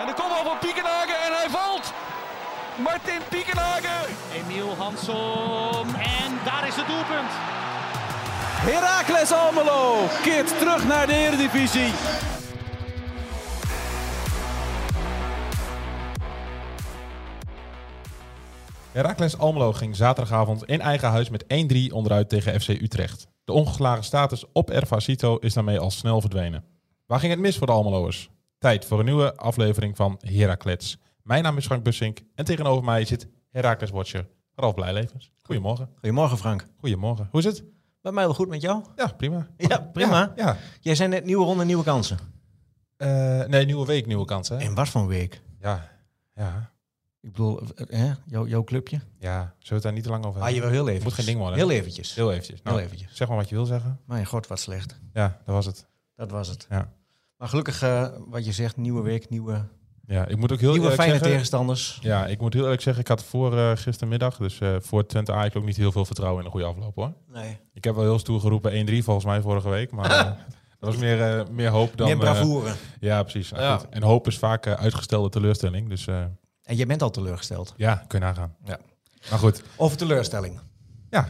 En de kopbal van Piekenhagen en hij valt. Martin Piekenhagen. Emiel Hansom. En daar is het doelpunt. Heracles Almelo keert terug naar de Eredivisie. Heracles Almelo ging zaterdagavond in eigen huis met 1-3 onderuit tegen FC Utrecht. De ongeslagen status op Ervasito is daarmee al snel verdwenen. Waar ging het mis voor de Almeloers? Tijd voor een nieuwe aflevering van Heracles. Mijn naam is Frank Bussink en tegenover mij zit Heracles Watcher Ralf Blijlevens. Goedemorgen. Goedemorgen Frank. Goedemorgen. Hoe is het? Bij mij wel goed met jou? Ja, prima. Ja, prima. Ja. ja. Jij zei net nieuwe ronde, nieuwe kansen. Eh, nee, nieuwe week, nieuwe kansen. hè? En wat voor week? Ja. Ja. Ik bedoel, eh, hè? Jou, jouw clubje? Ja, zullen we het daar niet te lang over Ah, hebben? je wil heel even. Moet geen ding worden. Heel eventjes. Heel eventjes. Nou, Heel eventjes. Zeg maar wat je wil zeggen. Mijn god, wat slecht. Ja, dat was het. Dat was het. Ja. Maar gelukkig, eh, wat je zegt, nieuwe week, nieuwe, Ja, ik moet ook heel nieuwe eerlijk fijne zeggen... tegenstanders. Ja, ik moet heel eerlijk zeggen, ik had voor eh, gistermiddag, dus eh, voor Twente Ajax ook niet heel veel vertrouwen in een goede afloop hoor. Nee. Ik heb wel heel stoer geroepen 1-3 volgens mij vorige week, maar dat was meer, eh, meer hoop dan... Meer eh, bravoure. ja, precies. Ja. goed. En hoop is vaak uitgestelde teleurstelling, dus eh, En jij bent al teleurgesteld. ja, kun je nagaan. Ja. Maar goed, Over teleurstelling. ja,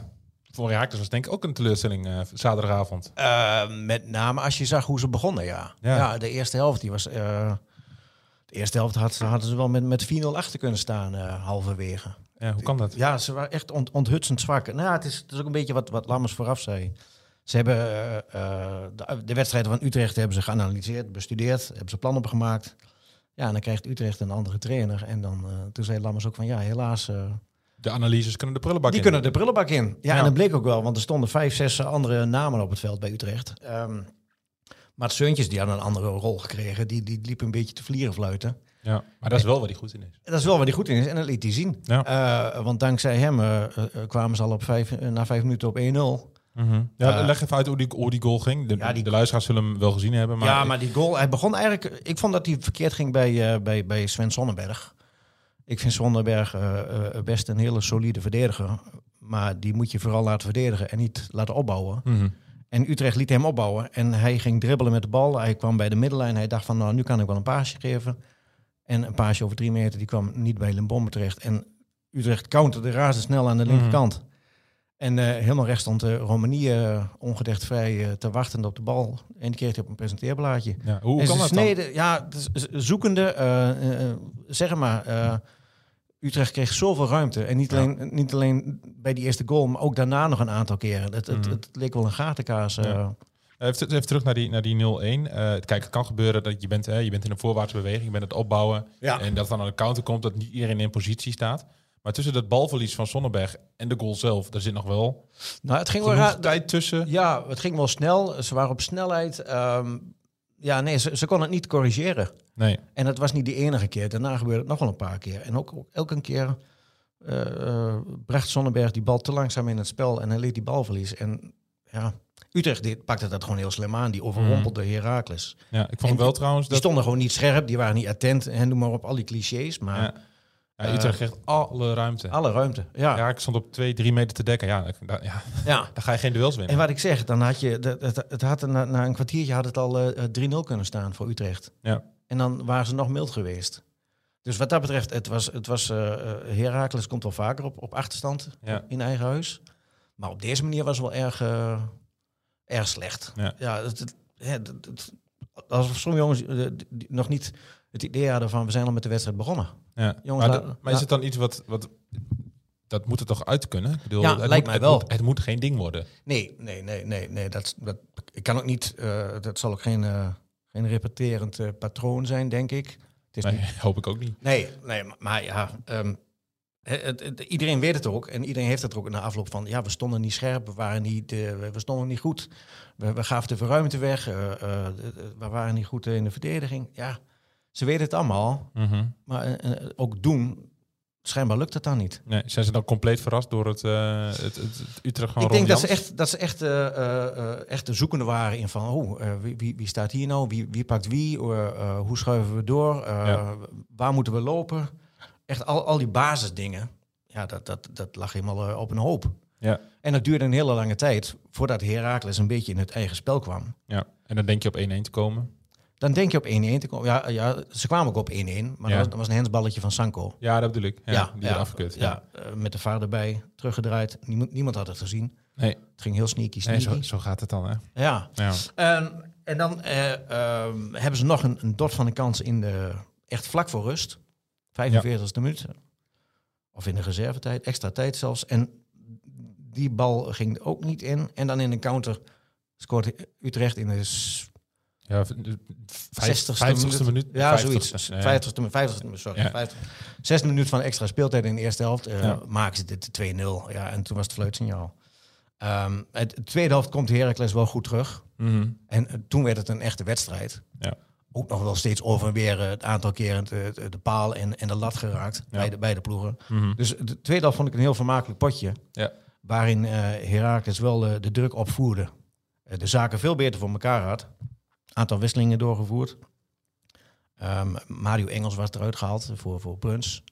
voor Herakles was denk ik ook een teleurstelling eh, zaterdagavond. Eh, met name als je zag hoe ze begonnen, ja. Ja. Ja, de eerste helft, die was... eh, de eerste helft had, hadden ze wel met, met 4-0 achter kunnen staan, eh, halverwege. Ja, hoe kan dat? Ja, ze waren echt ont, onthutsend zwak. Nou, het is, het is ook een beetje wat, wat Lammers vooraf zei. Ze hebben de, de wedstrijden van Utrecht hebben ze geanalyseerd, bestudeerd, hebben ze plannen op gemaakt. Ja, en dan krijgt Utrecht een andere trainer. En dan, toen zei Lammers ook van, ja, helaas, De analyses kunnen de prullenbak die in. kunnen de prullenbak in. Ja, Ja. en dat bleek ook wel, want er stonden vijf, zes andere namen op het veld bij Utrecht. Ehm maar Seuntjes, die had een andere rol gekregen, die, die liep een beetje te vlieren fluiten. Ja, maar dat is wel waar hij goed in is. Dat is wel wat hij goed in is en dat liet hij zien. Ja. Eh, want dankzij hem eh, eh, kwamen ze al op vijf, na vijf minuten op 1-0. Ja, Eh, leg even uit hoe die, hoe die goal ging. De, Ja, die- de luisteraars zullen hem wel gezien hebben. Maar ja, maar die goal, hij begon eigenlijk... Ik vond dat hij verkeerd ging bij, bij, bij Sven Sonnenberg. Ik vind Sonnenberg eh, eh, best een hele solide verdediger. Maar die moet je vooral laten verdedigen en niet laten opbouwen. Mhm. En Utrecht liet hem opbouwen. En hij ging dribbelen met de bal. Hij kwam bij de middenlijn. Hij dacht van, nou, nu kan ik wel een paasje geven. En een paasje over drie meter, die kwam niet bij Limbombe terecht. En Utrecht counterde razendsnel aan de Mhm. linkerkant. En eh, helemaal rechts stond Romanie eh, ongedekt vrij eh, te wachten op de bal. En die kreeg hij op een presenteerblaadje. Ja, hoe en kan dat dan? sneden, ja, zoekende, eh, eh, zeg maar, eh, Utrecht kreeg zoveel ruimte. En niet, Ja. alleen, niet alleen bij die eerste goal, maar ook daarna nog een aantal keren. Het, het, Mhm. het leek wel een gatenkaas. Ja. Even, even terug naar die, naar die 0-1. Eh, kijk, het kan gebeuren dat je bent, hè, je bent in een voorwaartse beweging, je bent het opbouwen. Ja. En dat dan aan de counter komt, dat niet iedereen in positie staat. Maar tussen dat balverlies van Sonnenberg en de goal zelf, daar zit nog wel Nou, het ging wel raar. tijd tussen. Ja, het ging wel snel. Ze waren op snelheid. Ehm, ja, nee, ze, ze kon het niet corrigeren. Nee. En het was niet de enige keer. Daarna gebeurde het nog wel een paar keer. En ook, ook elke keer eh, eh, bracht Sonnenberg die bal te langzaam in het spel en hij liet die bal verliezen. En ja, Utrecht dit, pakte dat gewoon heel slim aan. Die overrompelde Heracles. Ja, ik vond En wel trouwens Die dat stonden gewoon niet scherp, die waren niet attent. En noem maar op al die clichés. Maar ja, ja, Utrecht kreeg alle ruimte. alle ruimte. Ja. Ja, ik stond op twee, drie meter te dekken. Ja, ja, ja. daar ga je geen duels winnen. En wat ik zeg, dan had je, dat- het, het had na, na een kwartiertje had het al eh, 3-0 kunnen staan voor Utrecht. Ja. En dan waren ze nog mild geweest. Dus wat dat betreft, het was, het was eh eh, Heracles komt wel vaker op, op achterstand Ja. in eigen huis. Maar op deze manier was het wel erg, eh, erg slecht. Ja. het, het, het- het- alsof sommige jongens eh, nog niet het idee hadden van we zijn al met de wedstrijd begonnen. Ja. Jongens, maar, is het dan iets wat, wat... Dat moet er toch uit kunnen? Ik bedoel, Ja, het lijkt moet, mij het wel. Moet, het moet geen ding worden. Nee, nee, nee, nee, nee. Dat, dat, ik kan ook niet, eh, dat zal ook geen, eh, geen repeterend eh, patroon zijn, denk ik. Het is Nee, niet, hoop ik ook niet. nee, nee, maar, maar ja, ehm, het, het- het- iedereen weet het ook. En iedereen heeft het ook in de afloop van, ja, we stonden niet scherp, we, waren niet, we- stonden niet goed. We, we gaven te veel ruimte weg, we waren niet goed in de verdediging. Ja, ze weten het allemaal, Mhm. maar eh, eh, ook doen, schijnbaar lukt het dan niet. Nee, zijn ze dan compleet verrast door het, eh, het, het, het Utrecht van Ik denk dat ze echt, dat ze echt, echt de zoekende waren in van, oh, wie, wie, wie staat hier nou? Wie, wie pakt wie? Hoe schuiven we door? Ja. Waar moeten we lopen? Echt al, al die basisdingen. Ja, dat, dat, dat lag helemaal op een hoop. Ja. En dat duurde een hele lange tijd voordat Heracles een beetje in het eigen spel kwam. Ja. En dan denk je op 1-1 te komen. Dan denk je op 1-1 te komen. Ja, ja, ze kwamen ook op 1-1, maar Ja. dat, was, dat was een hensballetje van Sanko. Ja, dat bedoel ik. Ja, die ja, eraf gekut. Ja, eh, met de vaar erbij, teruggedraaid. Niemand, niemand had het gezien. Nee, Het ging heel sneaky, nee sneaky. zo, zo gaat het dan, hè. Ja. Ja. En, en dan eh, ehm, hebben ze nog een, een dot van een kans in de, echt vlak voor rust. 45e minuut. Of in de reservetijd, extra tijd zelfs. En die bal ging ook niet in. En dan in een counter scoort Utrecht in de Ja, v- de 60ste 50ste minuut. Ja, 50ste. zoiets. Ja. 50ste, 50ste, sorry. Ja. 50. Minuut van extra speeltijd in de eerste helft. Ja. Maken ze dit 2-0. Ja, en toen was het fluitsignaal. Ehm het de tweede helft komt Heracles wel goed terug. Mhm. En eh, toen werd het een echte wedstrijd. Ja. Ook nog wel steeds over en weer eh, het aantal keren de, paal en, en de lat geraakt. Bij, de, bij de ploegen. Mhm. Dus de tweede helft vond ik een heel vermakelijk potje. Ja. Waarin Heracles wel de druk opvoerde. De zaken veel beter voor elkaar had. Aantal wisselingen doorgevoerd. Ehm, Mario Engels was eruit gehaald voor, voor Bruns.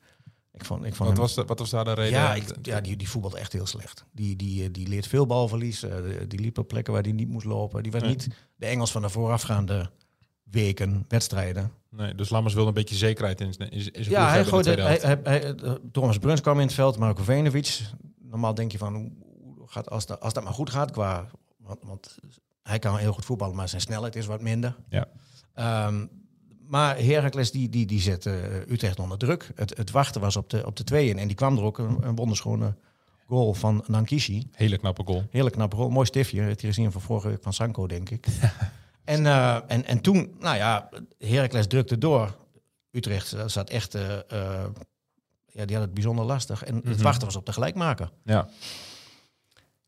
Ik vond, ik vond Wat hem- was, de, wat was daar de reden? ja, ik, ja die, die voetbalde echt heel slecht. Die, die, eh, die leert veel balverlies. eh, die liep op plekken waar hij niet moest lopen. Die was Nee. niet de Engels van de voorafgaande weken, wedstrijden. Nee, dus Lammers wilde een beetje zekerheid in, zijn Ja, hij gooide, tweede hij, helft. hij, hij- eh, Thomas Bruns kwam in het veld, Marco Venovic. Normaal denk je van, hoe hoe gaat, als, dat, als dat maar goed gaat, qua, want, want hij kan heel goed voetballen, maar zijn snelheid is wat minder. Ja. Ehm, maar Heracles die, die, die zette eh, Utrecht onder druk. Het, het wachten was op de, op de tweeën en die kwam er ook een, een wonderschone goal van Nankishi. Hele knappe goal. Hele knappe goal. Mooi stiftje. Hij gezien van vorige week van Sanko, denk ik. en, eh, en, en toen, nou ja, Heracles drukte door. Utrecht eh, zat echt, ja, die had het bijzonder lastig. En het Mhm. wachten was op de gelijkmaker. Ja.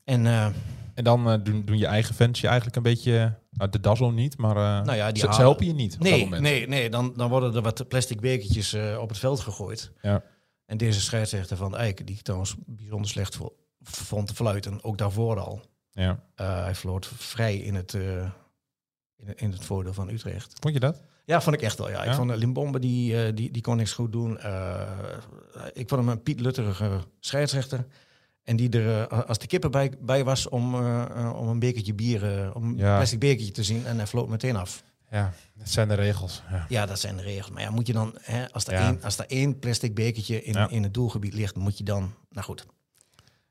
En En dan eh, doen, doen je eigen fans je eigenlijk een beetje... Nou, de dazzle niet, maar eh, Nou ja, die ze, helpen je niet nee, moment. nee, nee dan, dan worden er wat plastic bekertjes eh, op het veld gegooid. Ja. En deze scheidsrechter van Eijk, die ik trouwens bijzonder slecht vo- vond te fluiten, ook daarvoor al. Ja. Eh, hij floot vrij in het, eh, in, in het voordeel van Utrecht. Vond je dat? Ja, vond ik echt wel. Ja. Ja? Ik vond Limbombe, die, eh, die, die kon niks goed doen. Eh, ik vond hem een Piet Lutterige scheidsrechter. En die er eh, als de kippen bij, bij was om, eh, eh, om een bekertje bier, om een Ja. plastic bekertje te zien. En hij floot meteen af. Ja, het zijn de regels. Ja. Ja, dat zijn de regels. Maar ja, moet je dan, hè, als, er Ja. één, als er één plastic bekertje in, Ja. in het doelgebied ligt, moet je dan, nou goed.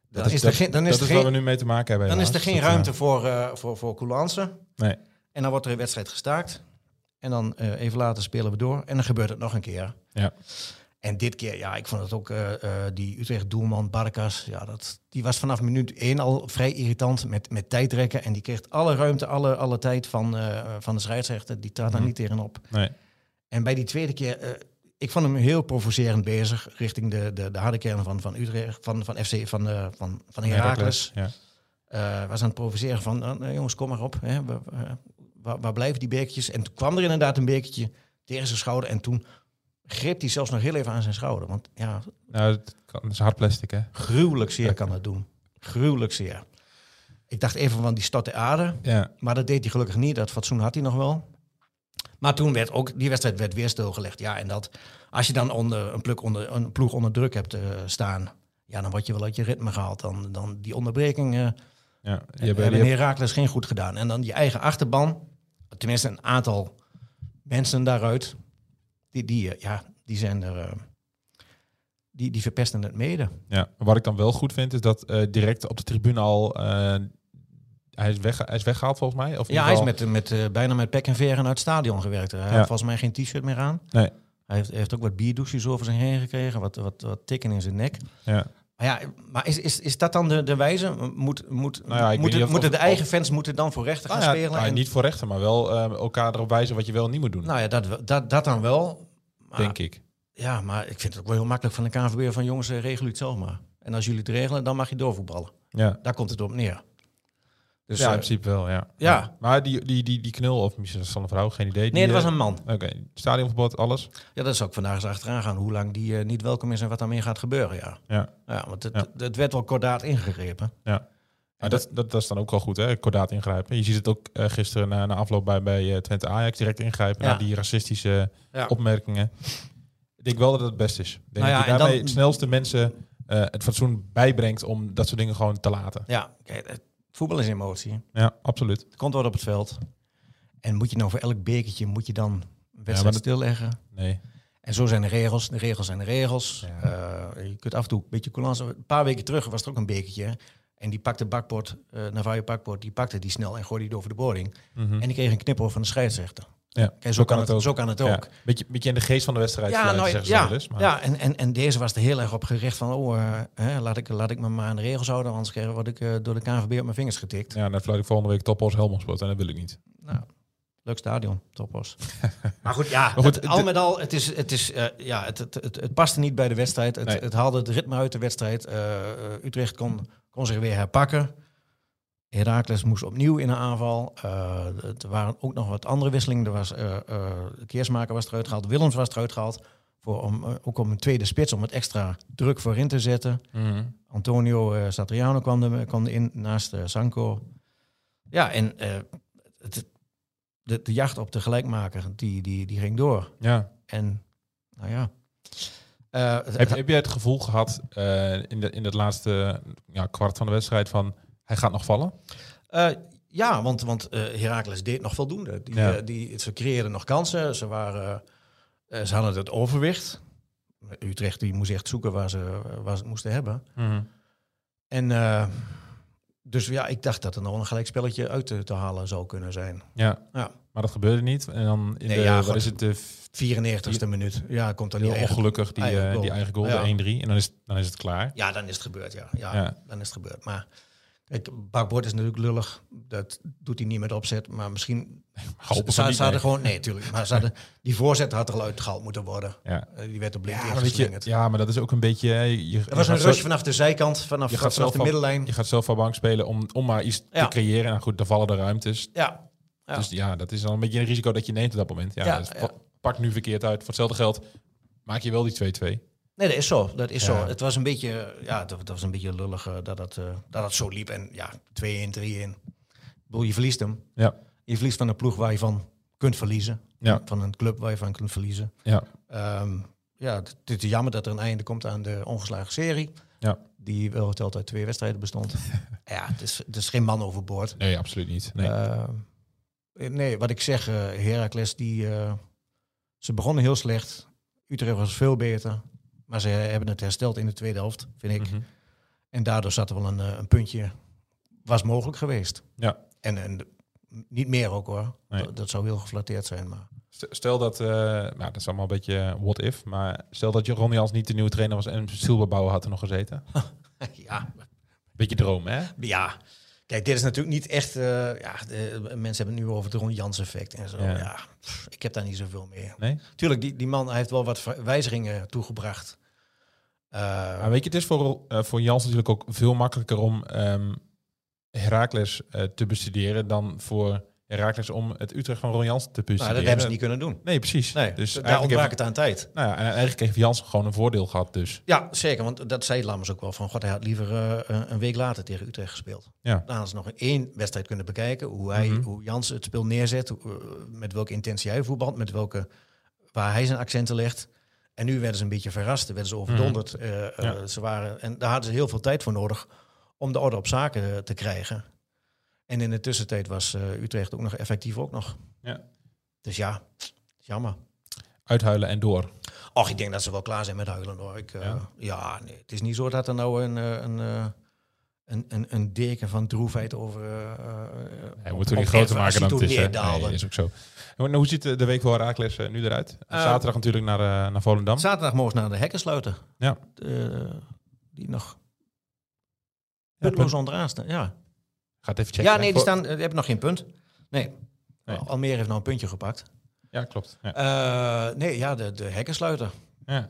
Dan Dat is, dat, er geen, dan is dat er is geen, we nu mee te maken hebben. dan is er geen Dat, ruimte voor, eh voor, voor coulance. Nee. En dan wordt er een wedstrijd gestaakt. En dan even later spelen we door. En dan gebeurt het nog een keer. Ja. En dit keer, ja, ik vond het ook, eh, eh, die Utrecht-doelman Barkas, ja, dat, die was vanaf minuut één al vrij irritant met, met tijdrekken. En die kreeg alle ruimte, alle, alle tijd van, eh, van de scheidsrechter. Die trad daar Mhm. niet tegenop. Nee. En bij die tweede keer, ik vond hem heel provocerend bezig richting de, de, de harde kern van, van Utrecht, van, van FC, van, van, van Heracles. Ja. Was aan het provoceren van, jongens, kom maar op. Hè, we- waar, waar blijven die bekertjes? En toen kwam er inderdaad een bekertje tegen zijn schouder. En toen greep hij zelfs nog heel even aan zijn schouder. Want ja, Nou, het, kan, het is hard plastic, hè? gruwelijk zeer kan dat doen. Gruwelijk zeer. Ik dacht even van die stotte aarde. Ja. Maar dat deed hij gelukkig niet. Dat fatsoen had hij nog wel. Maar toen werd ook die wedstrijd werd weer stilgelegd. Ja, en dat als je dan onder een, pluk onder, een ploeg onder druk hebt eh, staan, ja, dan word je wel uit je ritme gehaald. Dan, dan die onderbreking eh ja. Die hebben, Herakles geen goed gedaan. En dan je eigen achterban, tenminste een aantal mensen daaruit, die, die, eh, ja, die zijn er, eh, die, die verpesten het mede. Ja, wat ik dan wel goed vind is dat eh, direct op de tribune al hij, is weg, hij is weggehaald volgens mij. Of Ja, hij is met, met, bijna met pek en veren uit het stadion gewerkt. Hij Ja. heeft volgens mij geen t-shirt meer aan. Nee. Hij heeft, heeft ook wat bierdouches over zich heen gekregen, wat, wat, wat tikken in zijn nek. Ja. Maar ja, maar is, is, is dat dan de, de wijze? Moet, moet, Nou ja, moeten, niet of- moeten de eigen fans moeten dan voor rechter gaan Nou ja, spelen? nou, En- niet voor rechten, maar wel eh, elkaar erop wijzen wat je wel en niet moet doen. nou ja, dat, dat, dat dan wel. Maar, denk ik. Ja, maar ik vind het ook wel heel makkelijk van de KNVB van jongens, eh, regel jullie het zelf maar. En als jullie het regelen, dan mag je doorvoetballen. Ja, Daar komt het op neer. Dus, ja in eh, principe wel, ja. ja. Maar die, die, die, die knul, of misschien is het van een vrouw, geen idee. nee, die, dat was eh, een man. Oké, stadionverbod, alles. Ja, dat zou ik vandaag eens achteraan gaan. Hoe lang die eh, niet welkom is en wat daarmee gaat gebeuren, ja. Ja. Ja, want het, Ja. het werd wel kordaat ingegrepen. Ja. Maar dat, dat, dat is dan ook wel goed, hè? Kordaat ingrijpen. Je ziet het ook gisteren na, na afloop bij, bij Twente Ajax direct ingrijpen. Ja. Na die racistische Ja. opmerkingen. Ik denk wel dat het het best is. Ik denk Nou ja, dat je daarmee dan- het snelste mensen het fatsoen bijbrengt om dat soort dingen gewoon te laten. Ja, kijk, voetbal is emotie. Ja, absoluut. Het komt wat op het veld. En moet je nou voor elk bekertje, moet je dan een wedstrijd dat- stilleggen? Nee. En zo zijn de regels. De regels zijn de regels. Ja. Eh, je kunt af en toe een beetje coulance. Een paar weken terug was er ook een bekertje. En die pakte bakbord, eh Navajo bakbord, die pakte die snel en gooide die over de boarding. Mhm. En die kreeg een knipoor van de scheidsrechter. Ja. Kijk, zo, kan het, zo kan het ook. Ja. Beetje, beetje in de geest van de wedstrijd. Ja, nou, zeggen ze ja, wel eens, maar- ja en, en, en deze was er heel erg op gericht van... oh, eh, hè, laat, ik, laat ik me maar aan de regels houden... anders word ik eh, door de KNVB op mijn vingers getikt. Ja, dan fluit ik volgende week Topos Helmond Sport en dat wil ik niet. Nou, leuk stadion, toppos. maar goed, ja, Maar goed, het- al met al, het, is, het, is, eh, ja, het, het, het, het paste niet bij de wedstrijd. Het, Nee. het haalde het ritme uit de wedstrijd. Utrecht kon, kon zich weer herpakken. Heracles moest opnieuw in een aanval. Eh, er waren ook nog wat andere wisselingen. Er was, eh eh, Keersmaker was eruit gehaald. Willems was eruit gehaald. Voor om, eh, ook om een tweede spits, om het extra druk voorin te zetten. Mhm. Antonio eh, Satriano kwam, er, kwam erin naast eh, Sanko. Ja, en eh, het, de, de jacht op de gelijkmaker, die, die, die ging door. Ja. En nou ja. Eh, Heb, heb je het gevoel gehad eh, in, de, in het laatste ja, kwart van de wedstrijd van hij gaat nog vallen? eh, ja, want, want eh Heracles deed nog voldoende. Die, Ja. eh, die, ze creëerden nog kansen. Ze, waren, ze hadden het overwicht. Utrecht die moest echt zoeken waar ze, waar ze het moesten hebben. En eh, dus ja, ik dacht dat er nog een gelijkspelletje uit te, te halen zou kunnen zijn. Ja. Ja. maar dat gebeurde niet. En dan in Nee, de, ja, wat is het, de 94ste minuut. Ja, komt dan heel niet echt. ongelukkig die eigen die eigen goal, Ja. de 1-3. En dan is, dan is het klaar. Ja, dan is het gebeurd, ja. Ja, Ja. dan is het gebeurd. Maar kijk, Bakbord is natuurlijk lullig. Dat doet hij niet met opzet. Maar misschien... Hopen ze, hadden gewoon... Nee, natuurlijk. Maar ze hadden, die voorzet had er al uitgehaald moeten worden. Ja. Eh, die werd op blind Ja, je, ja, maar dat is ook een beetje... Je, je Er was een zo- rush vanaf de zijkant, vanaf, je gaat vanaf de middenlijn. Je gaat zelf van bank spelen om, om maar iets Ja. te creëren. En goed, dan vallen de ruimtes. Ja. Ja. Dus ja, dat is dan een beetje een risico dat je neemt op dat moment. Ja, dus Pak nu verkeerd uit. Voor hetzelfde geld maak je wel die 2-2. Nee, dat is zo. Dat is Ja. zo. Het was een beetje, ja, dat, dat was een beetje lullig eh, dat, het, eh, dat het zo liep. En ja, 2-1, 3-1. Ik bedoel, je verliest hem. Ja. Je verliest van een ploeg waar je van kunt verliezen. Ja. Van een club waar je van kunt verliezen. Ja. Ehm, ja, het, het is jammer dat er een einde komt aan de ongeslagen serie. Ja. Die wel geteld uit twee wedstrijden bestond. ja, het is, het is geen man overboord. Nee, absoluut niet. Nee. Ehm, nee, wat ik zeg, eh Heracles, die, ze begonnen heel slecht. Utrecht was veel beter. Maar ze hebben het hersteld in de tweede helft, vind ik. Mhm. En daardoor zat er wel een, eh, een puntje, was mogelijk geweest. Ja. En, en niet meer ook hoor. Nee. Dat, dat zou heel geflatteerd zijn. Maar St- Stel dat, eh, nou, dat is allemaal een beetje what if, maar stel dat je Ronnie Jans niet de nieuwe trainer was en Silberbouwer had er nog gezeten. ja, Beetje droom, hè? ja. Kijk, dit is natuurlijk niet echt... eh, ja, de, mensen hebben het nu over het Ron Jans effect en zo. Ja. Ja. pff, ik heb daar niet zoveel mee. Nee? Tuurlijk, die, die man hij heeft wel wat wijzigingen toegebracht. Eh, Maar weet je, het is voor, eh, voor Jans natuurlijk ook veel makkelijker om ehm Herakles te bestuderen dan voor Herakles om het Utrecht van Ron Jans te nou, bestuderen. dat hebben ze niet kunnen doen. Nee, precies. Nee, dus daar ontbrak het aan tijd. nou ja, en eigenlijk heeft Jans gewoon een voordeel gehad dus. Ja, zeker. Want dat zei Lammers ook wel. Van, God, hij had liever eh, een week later tegen Utrecht gespeeld. Ja. Dan hadden ze nog één wedstrijd kunnen bekijken. Hoe, hij, Mhm. hoe Jans het spel neerzet. hoe, eh, met welke intentie hij voetbalt. Met welke, waar hij zijn accenten legt. En nu werden ze een beetje verrast. werden ze overdonderd. Ja. ze waren, en daar hadden ze heel veel tijd voor nodig om de orde op zaken te krijgen. En in de tussentijd was eh, Utrecht ook nog effectief ook nog. Ja. Dus ja, jammer. Uithuilen en door. Och, ik denk dat ze wel klaar zijn met huilen hoor. Ik, eh, Ja? ja? nee. Het is niet zo dat er nou een, eh, een, eh, een, een, een deken van droefheid over... eh, eh, Hij moet er niet groter maken dan het is. Nee, is ook zo. En hoe ziet de week voor Herakles nu eruit? Zaterdag natuurlijk naar, eh, naar Volendam. Zaterdag mogen ze naar de hekken sluiten. Ja. De- die nog Ja, puntloos onderaan staan. Ja, Gaat even checken. ja nee, die, staan, die hebben nog geen punt. Nee. Nee. Almere heeft nou een puntje gepakt. Ja, klopt. Ja. Eh, nee, ja, de, de hekken sluiten. Ja.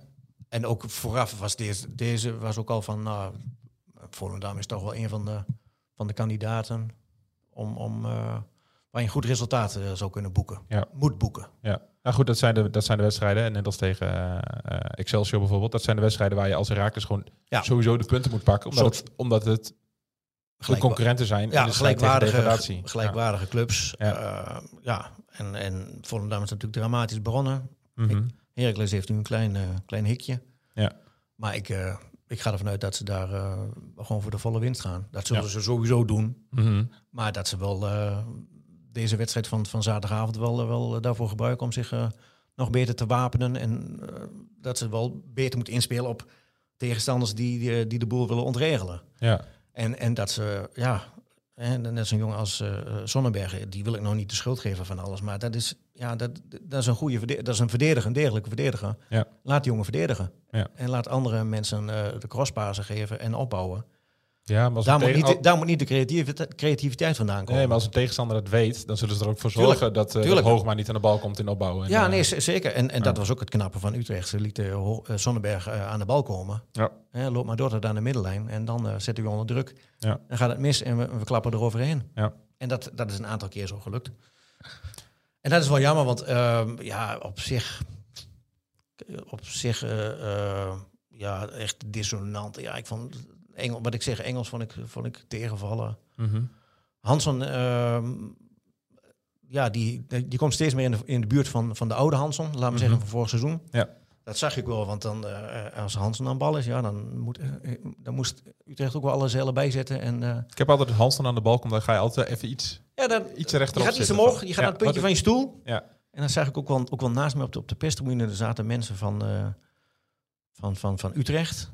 En ook vooraf was deze, deze was ook al van, nou, Volendam is toch wel een van de, van de kandidaten om, om eh, waar je een goed resultaat eh, zou kunnen boeken. Ja. Moet boeken. Ja, nou goed, dat zijn de, dat zijn de wedstrijden. En net als tegen eh, eh, Excelsior bijvoorbeeld. Dat zijn de wedstrijden waar je als Herakles gewoon Ja. sowieso de punten moet pakken. Omdat, Zo. het, omdat het de Gelijkwa- concurrenten zijn. Ja, in de gelijkwaardige, gelijkwaardige clubs. Ja. Ja, ja. En, en Volendam is natuurlijk dramatisch begonnen. Ja. Mhm. Heracles heeft nu een klein, eh, klein hikje. Ja. Maar ik, eh, ik ga ervan uit dat ze daar eh, gewoon voor de volle winst gaan. Dat zullen Ja. ze sowieso doen. Mhm. Maar dat ze wel eh, deze wedstrijd van, van zaterdagavond wel, wel eh, daarvoor gebruiken om zich eh, nog beter te wapenen. En eh, dat ze wel beter moeten inspelen op tegenstanders die, die, die de boel willen ontregelen. Ja. En, en dat ze, ja, en net zo'n jongen als eh Sonnenberg, die wil ik nog niet de schuld geven van alles. Maar dat is, ja, dat, dat is een goede. Dat is een verdediger, een degelijke verdediger. Ja. Laat die jongen verdedigen. Ja. En laat andere mensen eh, de crosspasen geven en opbouwen. Ja, maar Daar moet, niet, de- daar moet niet de creativiteit, creativiteit vandaan komen. Nee, maar als een tegenstander het weet, dan zullen ze er ook voor Tuurlijk, zorgen dat, tuurlijk. dat Hoogma niet aan de bal komt in opbouwen. En, Ja, eh, nee, zeker. En, en dat was ook het knappe van Utrecht. Ze lieten eh, Sonnenberg eh, aan de bal komen. Ja. Hè, loop maar door tot aan de middenlijn. En dan eh zetten we onder druk. Ja. Dan gaat het mis en we, we klappen eroverheen. Ja. En dat, dat is een aantal keer zo gelukt. En dat is wel jammer, want ehm, ja, op zich... Op zich, eh, eh, ja, echt dissonant. Ja, ik vond... Engel, wat ik zeg, Engels vond ik, vond ik tegenvallen. Mhm. Hansson, ehm, ja, die, die komt steeds meer in de, in de buurt van, van de oude Hansson, laat me zeggen, van vorig seizoen. Ja. Dat zag ik wel, want dan, eh, als Hansson aan bal is, ja, dan, moet, eh, dan moest Utrecht ook wel alle zeilen bijzetten. En, eh, Ik heb altijd Hans dan aan de bal komt, dan ga je altijd even iets, ja, dan, iets je rechterop gaat iets omhoog, je gaat Ja, naar het puntje van je stoel. Ja. En dan zag ik ook wel, ook wel naast me op de, op de er zaten mensen van, eh, van, van, van Utrecht.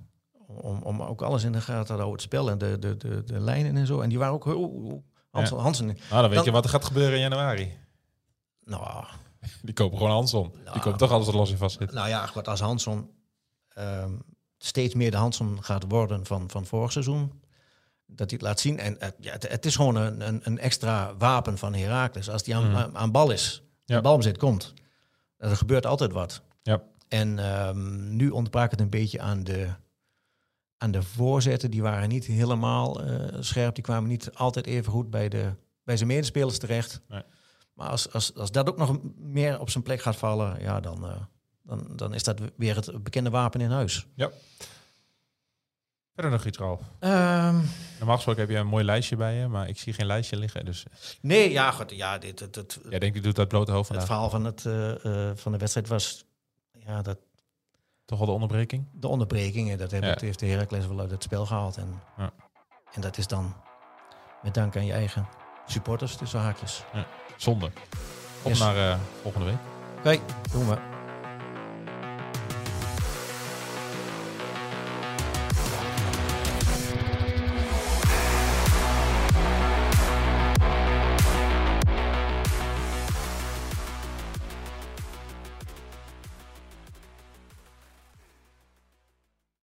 Om, om ook alles in de gaten te houden, het spel en de, de, de, de lijnen en zo. En die waren ook heel... Hansson, Hansson, Nou, dan weet Dan- je wat er gaat gebeuren in januari. nou, Die kopen gewoon Hanson. Die Nou. kopen toch alles wat los in vast zit. Nou ja, goed, als Hansson ehm, steeds meer de Hansson gaat worden van, van vorig seizoen, dat hij het laat zien. En ja, het, het is gewoon een, een, een extra wapen van Heracles. Als die aan, Mhm. aan, aan bal is, Ja. aan balbezit komt, er gebeurt altijd wat. Ja. En ehm, nu ontbrak het een beetje aan de, aan de voorzetten. Die waren niet helemaal eh, scherp. Die kwamen niet altijd even goed bij, de, bij zijn medespelers terecht. Nee. Maar als, als, als dat ook nog meer op zijn plek gaat vallen, ja, dan, eh, dan, dan is dat weer het bekende wapen in huis. Verder nog iets, Ralf. Ehm, Normaal gesproken heb je een mooi lijstje bij je, maar ik zie geen lijstje liggen. Dus nee, ja, goed, ja, dit, het, het, jij denkt, die doet dat blote hoofd het verhaal van, het, eh, van de wedstrijd was ja, dat, Toch wel de onderbreking? de onderbrekingen. Dat heeft, Ja. dat heeft de Heracles wel uit het spel gehaald. En, Ja. en dat is dan met dank aan je eigen supporters tussen haakjes. Zonde. Op Yes. naar eh, volgende week. Oké, doen we.